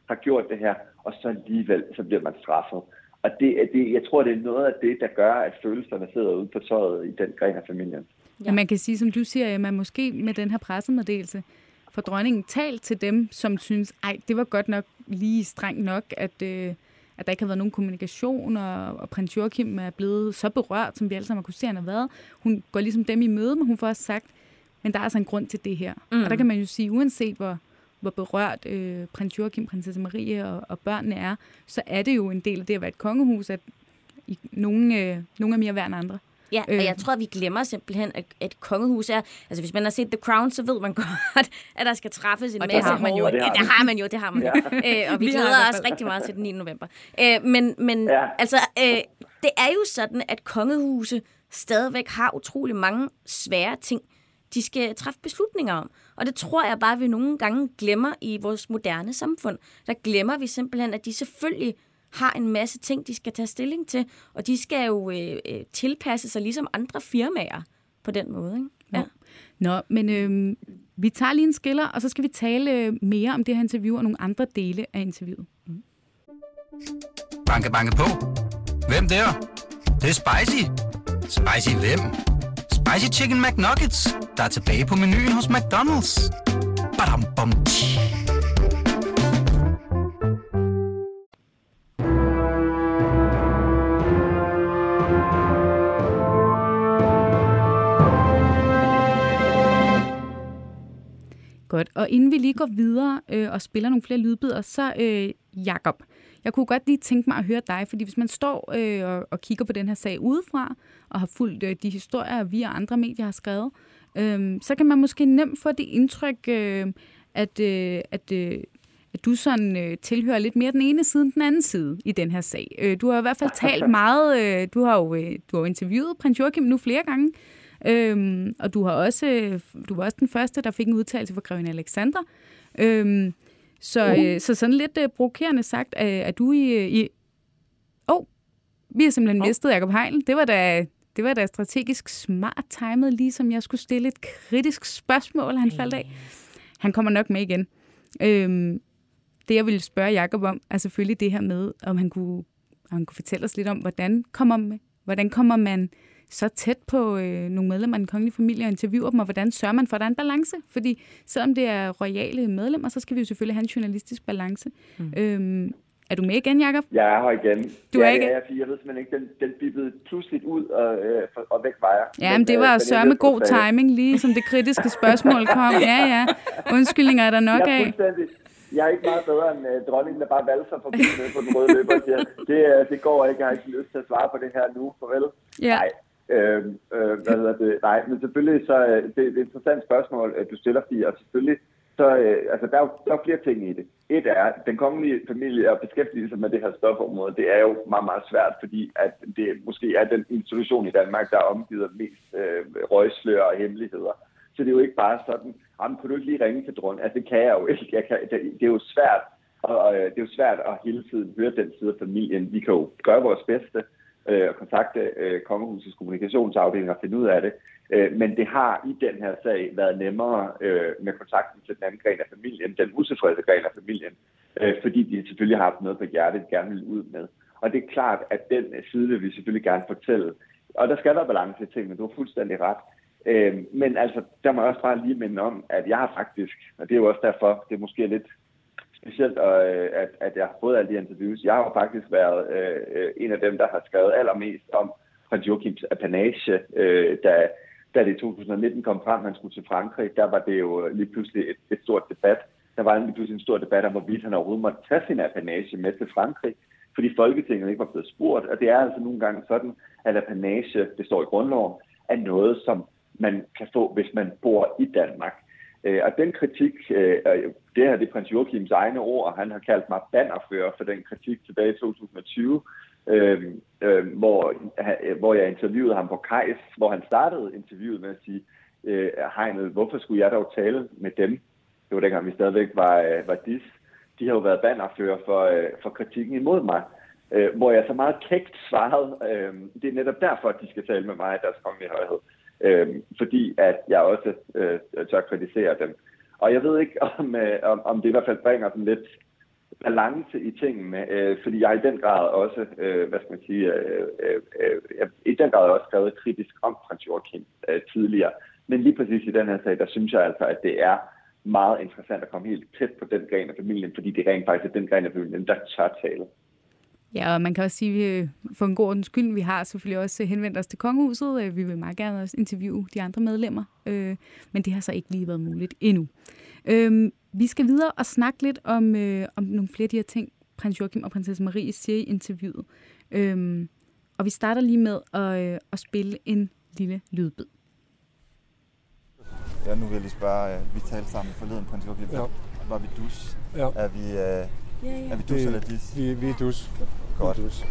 har gjort det her, og så alligevel, så bliver man straffet. Og det, det, jeg tror, det er noget af det, der gør, at følelserne sidder ude på tøjet i den gren af familien. Ja. Man kan sige, som du siger, at man måske med den her pressemeddelelse for dronningen talt til dem, som synes, ej, det var godt nok lige strengt nok, at, øh, at der ikke har været nogen kommunikation, og, og prins Joachim er blevet så berørt, som vi alle sammen kunne se, han har været. Hun går ligesom dem i møde, men hun får også sagt, men der er altså en grund til det her. Mm. Og der kan man jo sige, uanset hvor, hvor berørt øh, prins Joachim, prinsesse Marie og, og børnene er, så er det jo en del af det at være et kongehus, at i, nogle, øh, nogle er mere værd end andre. Ja, og jeg øh. tror, at vi glemmer simpelthen, at, et kongehus er... Altså, hvis man har set The Crown, så ved man *laughs* godt, at der skal træffes en og masse har man jo. Det har, det har man jo, det har man. Ja. *laughs* Øh, og vi, vi glæder os rigtig meget til den 9. november. Øh, men men ja. altså, øh, det er jo sådan, at kongehuse stadigvæk har utrolig mange svære ting, de skal træffe beslutninger om. Og det tror jeg bare, at vi nogle gange glemmer i vores moderne samfund. Der glemmer vi simpelthen, at de selvfølgelig har en masse ting, de skal tage stilling til, og de skal jo øh, øh, tilpasse sig ligesom andre firmaer på den måde. Ikke? Ja. Nå, men øh, vi tager lige en skiller, og så skal vi tale øh, mere om det her interview og nogle andre dele af interviewet. Mm. Banke, banke på. Hvem der? Det, det er spicy. Spicy hvem? Spicy Chicken McNuggets, der er tilbage på menuen hos McDonald's. Badum, bom, tji. Godt. Og inden vi lige går videre øh, og spiller nogle flere lydbidder, så øh, Jakob, jeg kunne godt lige tænke mig at høre dig, fordi hvis man står øh, og, og kigger på den her sag udefra, og har fulgt øh, de historier, vi og andre medier har skrevet, øh, så kan man måske nemt få det indtryk, øh, at, øh, at, øh, at du sådan øh, tilhører lidt mere den ene side end den anden side i den her sag. Øh, du har i hvert fald talt *laughs* meget, øh, du har jo øh, du har interviewet prins Joachim nu flere gange, Øhm, og du har også, du var også den første, der fik en udtalelse fra Grevin Alexander. Øhm, så, uh. øh, så sådan lidt øh, provokerende sagt, er, er du i... i oh, vi har simpelthen uh. mistet Jacob Heil. Det var da, det var da strategisk smart timet, lige som jeg skulle stille et kritisk spørgsmål, han faldt af. Han kommer nok med igen. Øhm, det, jeg ville spørge Jacob om, er selvfølgelig det her med, om han kunne, om han kunne fortælle os lidt om, hvordan kommer, hvordan kommer man så tæt på øh, nogle medlemmer af den kongelige familie og interviewer dem, og hvordan sørger man for, at der er en balance? Fordi selvom det er royale medlemmer, så skal vi jo selvfølgelig have en journalistisk balance. Mm. Øhm, er du med igen, Jacob? Jeg er her igen. Du er ikke? Ja, jeg, jeg ved simpelthen ikke, den, den bippede pludselig ud og, øh, og væk var jeg. Ja, men det øh, var øh, sørme god timing, lige som det kritiske spørgsmål kom. Ja, ja. Undskyldninger er der nok jeg af. Jeg er ikke meget bedre end uh, dronningen, der bare valser forbi på den røde løber og siger, det, det går ikke, jeg har ikke lyst til at svare på det her nu, farvel. Ja. Nej, Øh, øh, hvad hedder det? Nej, men selvfølgelig så øh, det, er et interessant spørgsmål, øh, du stiller, fordi og selvfølgelig så, øh, altså der er jo der er flere ting i det. Et er, at den kongelige familie og beskæftigelse med det her stofområde, det er jo meget, meget svært, fordi at det måske er den institution i Danmark, der er omgivet mest øh, røgslør og hemmeligheder. Så det er jo ikke bare sådan, jamen, kunne du ikke lige ringe til drøn? Altså, det kan jeg jo ikke. Jeg kan, det, det er jo svært, og øh, det er jo svært at hele tiden høre den side af familien. Vi kan jo gøre vores bedste, øh, kontakte øh, kongehusets kommunikationsafdeling og finde ud af det. Øh, men det har i den her sag været nemmere øh, med kontakten til den anden gren af familien, den utilfredse gren af familien, øh, fordi de selvfølgelig har haft noget på hjertet, de gerne vil ud med. Og det er klart, at den øh, side vil vi selvfølgelig gerne fortælle. Og der skal være balance i tingene, du har fuldstændig ret. Øh, men altså, der må jeg også bare lige minde om, at jeg har faktisk, og det er jo også derfor, det er måske lidt specielt, øh, at, at jeg har fået alle de interviews. Jeg har faktisk været øh, en af dem, der har skrevet allermest om prins Joachims apanage, øh, da, da det i 2019 kom frem, at han skulle til Frankrig. Der var det jo lige pludselig et, et stort debat. Der var lige pludselig en stor debat om, hvorvidt han overhovedet måtte tage sin apanage med til Frankrig, fordi Folketinget ikke var blevet spurgt. Og det er altså nogle gange sådan, at apanage, det står i grundloven, er noget, som man kan få, hvis man bor i Danmark. Øh, og den kritik, øh, det her det er prins Joachims egne ord, og han har kaldt mig bannerfører for den kritik tilbage i 2020, øh, øh, hvor, øh, hvor jeg interviewede ham på Kajs, hvor han startede interviewet med at sige, øh, Hegnet, hvorfor skulle jeg dog tale med dem? Det var dengang, vi stadigvæk var, øh, var dis. De har jo været bannerfører for, øh, for kritikken imod mig. Øh, hvor jeg så meget kægt svarede, øh, det er netop derfor, at de skal tale med mig, deres kongelige højhed øh, fordi at jeg også øh, tør kritisere dem. Og jeg ved ikke, *laughs* om, øh, om, om det i hvert fald bringer sådan lidt balance i tingene, øh, fordi jeg i den grad også, øh, hvad skal man sige, øh, øh, øh jeg, i den grad også skrevet kritisk om Frans Joachim øh, tidligere. Men lige præcis i den her sag, der synes jeg altså, at det er meget interessant at komme helt tæt på den gren af familien, fordi det rent faktisk er den gren af familien, der tør tale. Ja, og man kan også sige, at øh, for en god ordens skyld, vi har selvfølgelig også henvendt os til kongehuset. Øh, vi vil meget gerne også interviewe de andre medlemmer, øh, men det har så ikke lige været muligt endnu. Vi skal videre og snakke lidt om, om nogle flere af de her ting, prins Joachim og prinsesse Marie siger i interviewet. Og vi starter lige med at, at spille en lille lydbid. Ja, nu vil jeg lige spørge, vi talte sammen forleden, prins Joachim. Ja. Var vi dus? Ja. Er vi, Ja, ja. Er vi dus eller dis? Vi, vi er dus. Godt. Vi dus.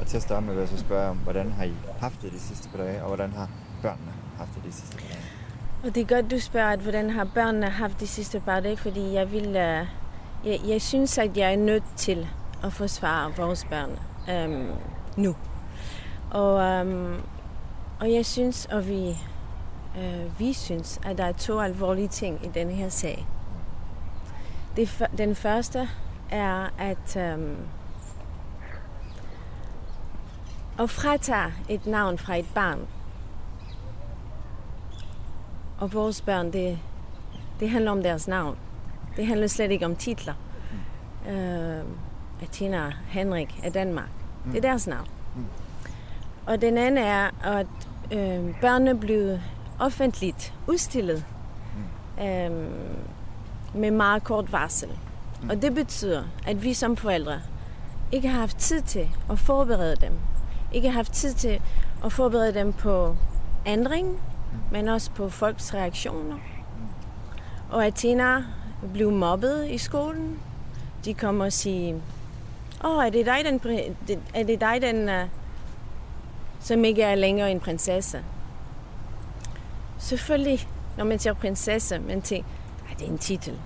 Og til at starte med vil jeg så spørge om, hvordan har I haft det de sidste par dage, og hvordan har børnene haft det de sidste par dage? Og det er godt, du spørger, at hvordan har børnene haft de sidste par dage, fordi jeg vil... Uh, jeg, jeg synes, at jeg er nødt til at forsvare vores børn um, nu. Og, um, og jeg synes, og vi, uh, vi synes, at der er to alvorlige ting i denne her sag. Det, den første er at, øhm, at fratage et navn fra et barn. Og vores børn, det, det handler om deres navn. Det handler slet ikke om titler. Mm. Øh, Athena Henrik af Danmark. Mm. Det er deres navn. Mm. Og den anden er, at øh, børnene blev offentligt udstillet mm. øh, med meget kort varsel. Og det betyder, at vi som forældre ikke har haft tid til at forberede dem. Ikke har haft tid til at forberede dem på ændring, men også på folks reaktioner. Og Athena blev mobbet i skolen. De kommer og siger, åh, oh, er det dig, den, er det dig, den uh, som ikke er længere en prinsesse? Selvfølgelig, når man siger prinsesse, man tænker, at det er en titel.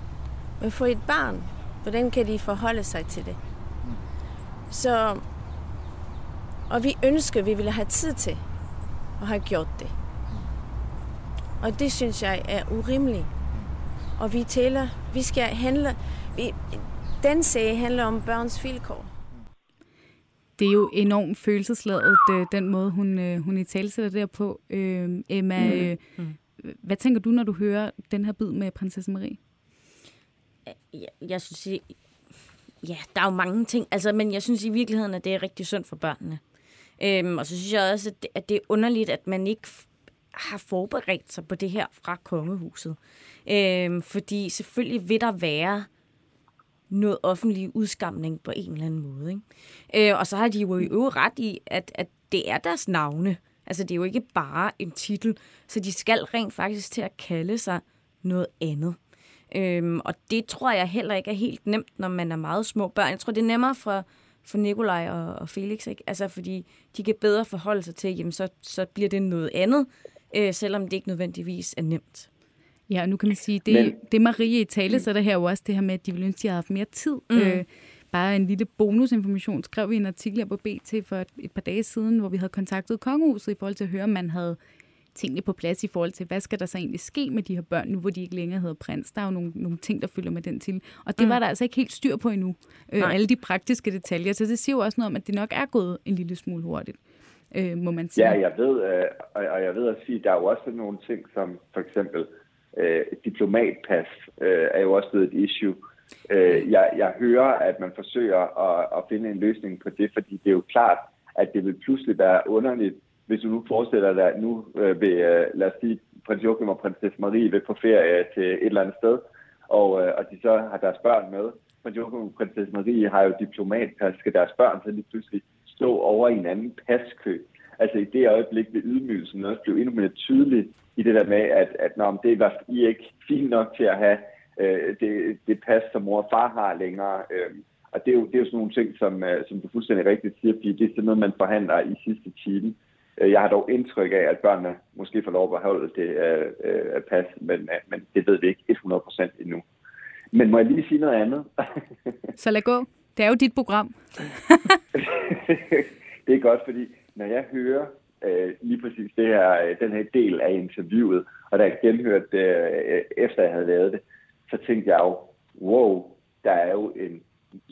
Men for et barn, Hvordan kan de forholde sig til det? Så, og vi ønsker, at vi ville have tid til at have gjort det. Og det synes jeg er urimeligt. Og vi taler, vi skal handle, vi, den sag handler om børns vilkår. Det er jo enormt følelsesladet, øh, den måde, hun, øh, hun i talsætter der på. Øh, Emma, mm. Øh, hvad tænker du, når du hører den her bid med prinsesse Marie? Jeg, jeg synes, ja, der er jo mange ting, altså, men jeg synes i virkeligheden, at det er rigtig sundt for børnene. Øhm, og så synes jeg også, at det, at det er underligt, at man ikke har forberedt sig på det her fra kongehuset. Øhm, fordi selvfølgelig vil der være noget offentlig udskamning på en eller anden måde. Ikke? Øh, og så har de jo i øvrigt ret i, at, at det er deres navne. Altså, det er jo ikke bare en titel, så de skal rent faktisk til at kalde sig noget andet. Øhm, og det tror jeg heller ikke er helt nemt, når man er meget små børn. Jeg tror, det er nemmere for, for Nikolaj og, og Felix, ikke? Altså, fordi de kan bedre forholde sig til, jamen, så, så bliver det noget andet, øh, selvom det ikke nødvendigvis er nemt. Ja, og nu kan man sige, det, Men, det Marie i tale sætter her jo også det her med, at de ville ønske, at de havde haft mere tid. Mm. Øh, bare en lille bonusinformation skrev vi en artikel her på BT for et, et par dage siden, hvor vi havde kontaktet kongehuset i forhold til at høre, om man havde tingene på plads i forhold til, hvad skal der så egentlig ske med de her børn, nu hvor de ikke længere hedder prins. Der er jo nogle, nogle ting, der følger med den til. Og det mm. var der altså ikke helt styr på endnu. Øh, alle de praktiske detaljer. Så det siger jo også noget om, at det nok er gået en lille smule hurtigt. Øh, må man sige. Ja, jeg ved, øh, og jeg ved at sige, der er jo også nogle ting, som for eksempel øh, diplomatpas øh, er jo også blevet et issue. Øh, jeg, jeg hører, at man forsøger at, at finde en løsning på det, fordi det er jo klart, at det vil pludselig være underligt, hvis du nu forestiller dig, at nu øh, vil, øh, lad os sige, prins Joachim og prinsesse Marie vil på ferie til et eller andet sted, og, øh, og de så har deres børn med. Prins Joachim og prinsesse Marie har jo diplomatpas, skal deres børn så lige pludselig stå over i en anden paskø. Altså i det øjeblik vil ydmygelsen også blive endnu mere tydelig i det der med, at, at når det er I ikke fint nok til at have øh, det, det pas, som mor og far har længere. Øh, og det er, jo, det er jo sådan nogle ting, som, øh, som du fuldstændig rigtigt siger, fordi det er sådan noget, man forhandler i sidste time. Øh, jeg har dog indtryk af, at børnene måske får lov at beholde det øh, øh, pas, men, øh, men det ved vi ikke 100% endnu. Men må jeg lige sige noget andet? *laughs* Så lad gå. Det er jo dit program. *laughs* det er godt, fordi når jeg hører øh, lige præcis det her, den her del af interviewet, og da jeg genhørte det, øh, efter jeg havde lavet det, så tænkte jeg jo, wow, der er jo en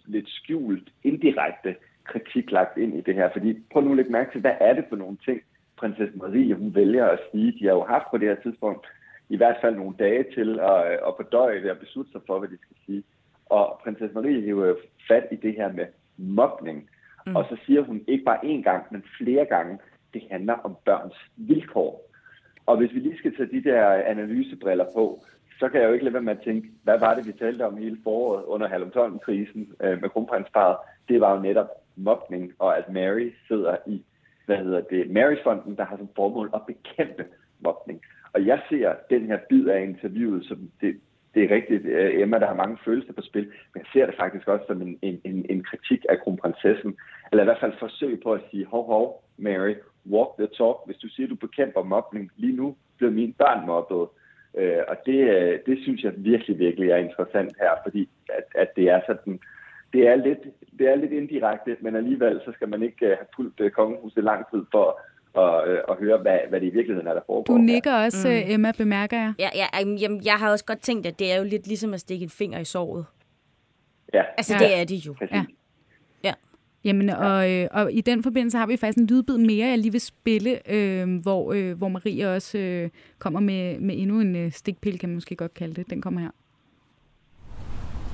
lidt skjult, indirekte kritik lagt ind i det her. Fordi prøv nu at lægge mærke til, hvad er det for nogle ting, prinsesse Marie hun vælger at sige. De har jo haft på det her tidspunkt i hvert fald nogle dage til at, at fordøje det og beslutte sig for, hvad de skal sige. Og prinsesse Marie hiver jo fat i det her med mobning. Mm. Og så siger hun ikke bare én gang, men flere gange, det handler om børns vilkår. Og hvis vi lige skal tage de der analysebriller på, så kan jeg jo ikke lade være med at tænke, hvad var det, vi talte om hele foråret under Halvomtolden-krisen øh, med kronprinsparet? Det var jo netop mobning, og at Mary sidder i, hvad hedder det, Marys-fonden, der har som formål at bekæmpe mobning. Og jeg ser den her bid af interviewet, som det, det er rigtigt, øh, Emma, der har mange følelser på spil, men jeg ser det faktisk også som en, en, en, en kritik af kronprinsessen, eller i hvert fald forsøg på at sige, hov, hov, Mary, walk the talk. Hvis du siger, du bekæmper mobning, lige nu bliver mine børn mobbet. Øh, og det, øh, det synes jeg virkelig, virkelig er interessant her, fordi at, at det er sådan, det er lidt, det er lidt indirekte, men alligevel så skal man ikke have fulgt kongehuset lang tid for og, øh, og høre, hvad, hvad det i virkeligheden er, der foregår. Du nikker også, mm. Emma, bemærker jeg. Ja, ja jamen, jeg har også godt tænkt, at det er jo lidt ligesom at stikke en finger i såret. Ja. Altså, ja. det er det jo. Ja. ja. Jamen, og, øh, og i den forbindelse har vi faktisk en lydbid mere, jeg lige vil spille, øh, hvor, øh, hvor Marie også øh, kommer med, med endnu en øh, stikpille, kan man måske godt kalde det. Den kommer her.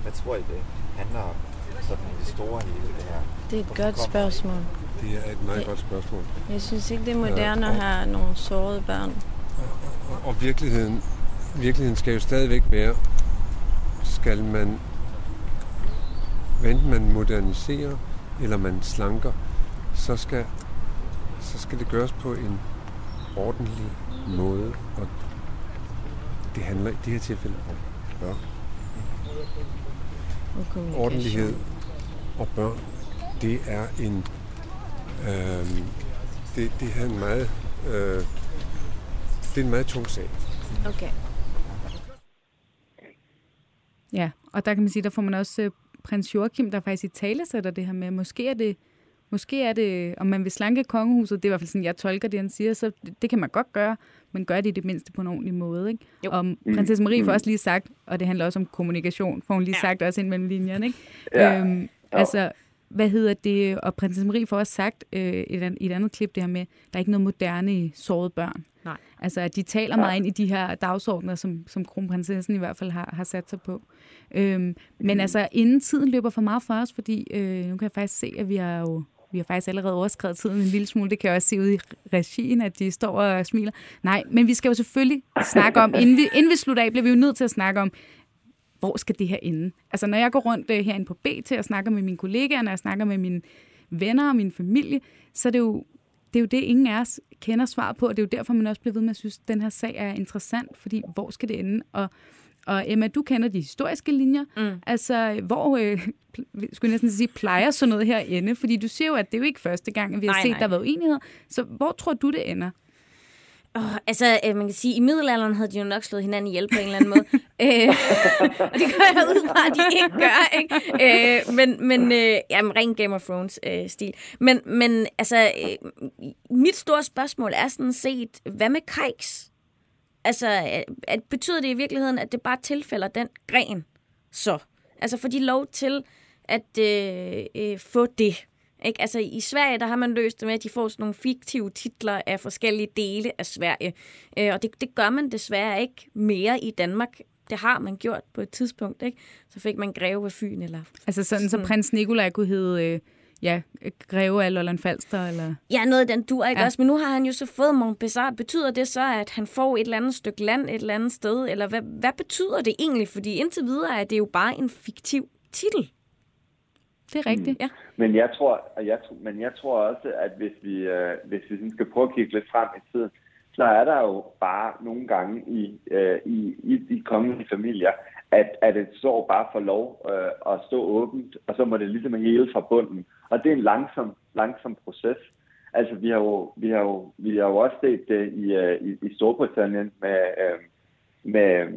Hvad tror I, det handler om? Sådan det store hele det her? Det er et godt spørgsmål. Det er et meget det, godt spørgsmål. Jeg synes ikke, det er moderne ja, og, at have nogle sårede børn. Og, og, og virkeligheden, virkeligheden skal jo stadigvæk være, skal man, enten man moderniserer, eller man slanker, så skal, så skal det gøres på en ordentlig måde. Og det handler i det her tilfælde om børn. Ordentlighed og børn, det er en Øh, det, det er en meget, øh, det er en meget tung sag. Okay. Ja, og der kan man sige, der får man også uh, prins Joachim, der faktisk i tale sætter det her med, måske er det, måske er det, om man vil slanke kongehuset, det er i hvert fald sådan, jeg tolker det, han siger, så det, det kan man godt gøre, men gør det i det mindste på en ordentlig måde. Ikke? Jo. Og prinsesse Marie får mm. også lige sagt, og det handler også om kommunikation, får hun lige ja. sagt også ind mellem linjerne. Ikke? Ja. Øhm, altså, hvad hedder det? Og prinsesse Marie får også sagt øh, et, i et andet klip det her med, der er ikke noget moderne i såret børn. Nej. Altså, de taler meget ind i de her dagsordner, som, som kronprinsessen i hvert fald har, har sat sig på. Øhm, men altså, inden tiden løber for meget for os, fordi øh, nu kan jeg faktisk se, at vi har jo vi har faktisk allerede overskrevet tiden en lille smule. Det kan jeg også se ud i regien, at de står og smiler. Nej, men vi skal jo selvfølgelig snakke om, inden vi, inden vi slutter af, bliver vi jo nødt til at snakke om, hvor skal det her ende? Altså, når jeg går rundt uh, herinde på BT og snakker med mine kollegaer, når jeg snakker med mine venner og min familie, så er det jo det, er jo det ingen af os kender svar på, og det er jo derfor, man også bliver ved med at synes, at den her sag er interessant, fordi hvor skal det ende? Og, og Emma, du kender de historiske linjer. Mm. Altså, hvor, øh, skulle jeg næsten sige, plejer sådan noget her ende? Fordi du siger jo, at det er jo ikke første gang, at vi har nej, set, nej. der har været uenighed. Så hvor tror du, det ender? Oh, altså, øh, man kan sige, at i middelalderen havde de jo nok slået hinanden ihjel på en eller anden måde. *laughs* øh, og det gør jeg ud fra, at de ikke gør, ikke? Øh, men, men øh, jamen, ren Game of Thrones-stil. Øh, men, men altså, øh, mit store spørgsmål er sådan set, hvad med Kajks? Altså, øh, at, betyder det i virkeligheden, at det bare tilfælder den gren så? Altså, får de lov til at øh, øh, få det? Ikke? Altså i Sverige, der har man løst det med, at de får sådan nogle fiktive titler af forskellige dele af Sverige. Øh, og det, det gør man desværre ikke mere i Danmark. Det har man gjort på et tidspunkt. Ikke? Så fik man greve af Fyn. Eller altså sådan, sådan. så prins Nikolaj kunne hedde... Øh ja, greve af Lolland Falster, eller? Ja, noget af den dur, ikke ja. også? Men nu har han jo så fået Montbazar. Betyder det så, at han får et eller andet stykke land et eller andet sted? Eller hvad, hvad betyder det egentlig? Fordi indtil videre er det jo bare en fiktiv titel. Det er rigtigt. Mm. Ja. Men jeg tror, jeg, men jeg tror også, at hvis vi, øh, hvis vi skal prøve at kigge lidt frem i tiden, så er der jo bare nogle gange i, øh, i, i de kommende familier, at, at et sår bare får lov øh, at stå åbent, og så må det ligesom hele fra bunden. Og det er en langsom, langsom proces. Altså, vi har jo, vi har jo, vi har jo også set det i, øh, i, i Storbritannien med, øh, med,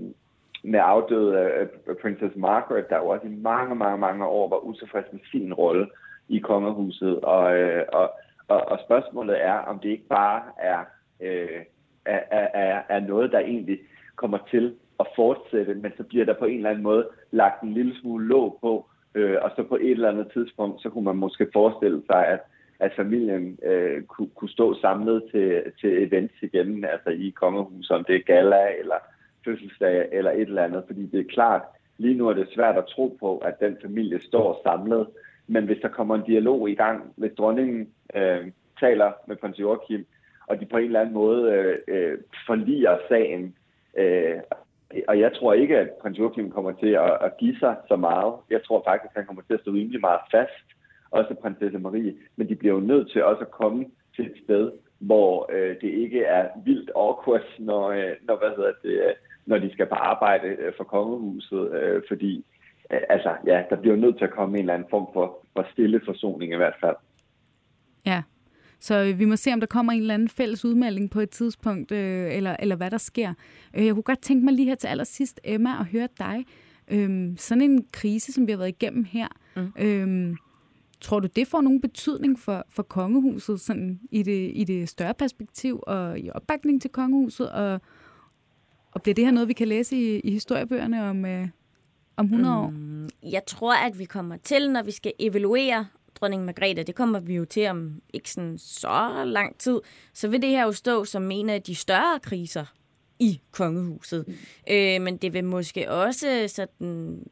med afdøde uh, Princess Margaret, der jo også i mange, mange, mange år var utilfreds med sin rolle i kongehuset. Og, uh, og, og, og spørgsmålet er, om det ikke bare er, uh, er, er, er noget, der egentlig kommer til at fortsætte, men så bliver der på en eller anden måde lagt en lille smule låg på, Øh, og så på et eller andet tidspunkt, så kunne man måske forestille sig, at, at familien øh, kunne, kunne stå samlet til, til events igen, altså i kongehuset, om det er gala eller fødselsdag eller et eller andet, fordi det er klart, lige nu er det svært at tro på, at den familie står samlet, men hvis der kommer en dialog i gang, hvis dronningen øh, taler med prins Joachim, og de på en eller anden måde øh, øh, forliger sagen, øh, og jeg tror ikke, at prins Joachim kommer til at, at give sig så meget. Jeg tror faktisk, at han kommer til at stå rimelig meget fast, også prinsesse Marie. Men de bliver jo nødt til også at komme til et sted, hvor øh, det ikke er vildt awkward, når, øh, når, hvad hedder det, øh, når de skal på arbejde øh, for kongehuset. Øh, fordi øh, altså, ja, der bliver nødt til at komme en eller anden form for, for stille forsoning i hvert fald. Ja, så vi må se, om der kommer en eller anden fælles udmelding på et tidspunkt, øh, eller, eller hvad der sker. Jeg kunne godt tænke mig lige her til allersidst, Emma, at høre dig. Øh, sådan en krise, som vi har været igennem her, mm. øh, tror du, det får nogen betydning for, for kongehuset sådan i, det, i det større perspektiv og i opbakning til kongehuset? Og, og bliver det her noget, vi kan læse i, i historiebøgerne om, øh, om 100 år? Mm, jeg tror, at vi kommer til, når vi skal evaluere dronning Margrethe, det kommer vi jo til om ikke sådan så lang tid, så vil det her jo stå som en af de større kriser i kongehuset. Mm. Øh, men det vil måske også sådan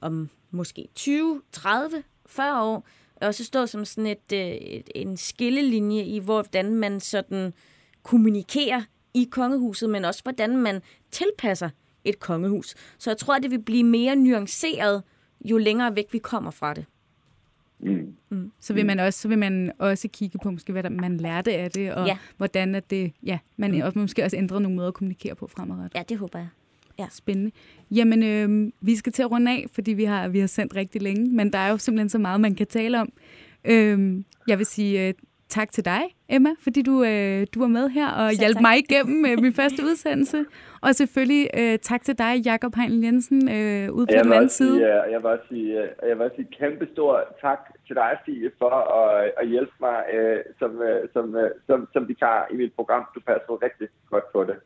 om måske 20, 30, 40 år også stå som sådan et, øh, et, en skillelinje i, hvordan man sådan kommunikerer i kongehuset, men også hvordan man tilpasser et kongehus. Så jeg tror, at det vil blive mere nuanceret, jo længere væk vi kommer fra det. Mm. Mm. Så vil man også så vil man også kigge på måske hvad der, man lærte af det og ja. hvordan at det ja man mm. også måske også ændrer nogle måder at kommunikere på fremadrettet. Ja, det håber jeg. Ja. Spændende. Jamen, øh, vi skal til at runde af, fordi vi har, vi har sendt rigtig længe, men der er jo simpelthen så meget, man kan tale om. Øh, jeg vil sige øh, tak til dig, Emma, fordi du, øh, du var med her og hjalp mig igennem øh, min første udsendelse. Og selvfølgelig øh, tak til dig, Jakob Heinl Jensen, øh, ude på jeg den anden side. Sige, jeg vil også sige, jeg vil også sige kæmpe stor tak til dig, Fie, for at, at hjælpe mig øh, som, øh, som, øh, som, som vikar i mit program. Du passer rigtig godt på det.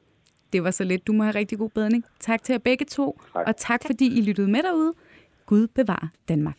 Det var så lidt. Du må have rigtig god bedring. Tak til jer begge to, tak. og tak, tak fordi I lyttede med derude. Gud bevar Danmark.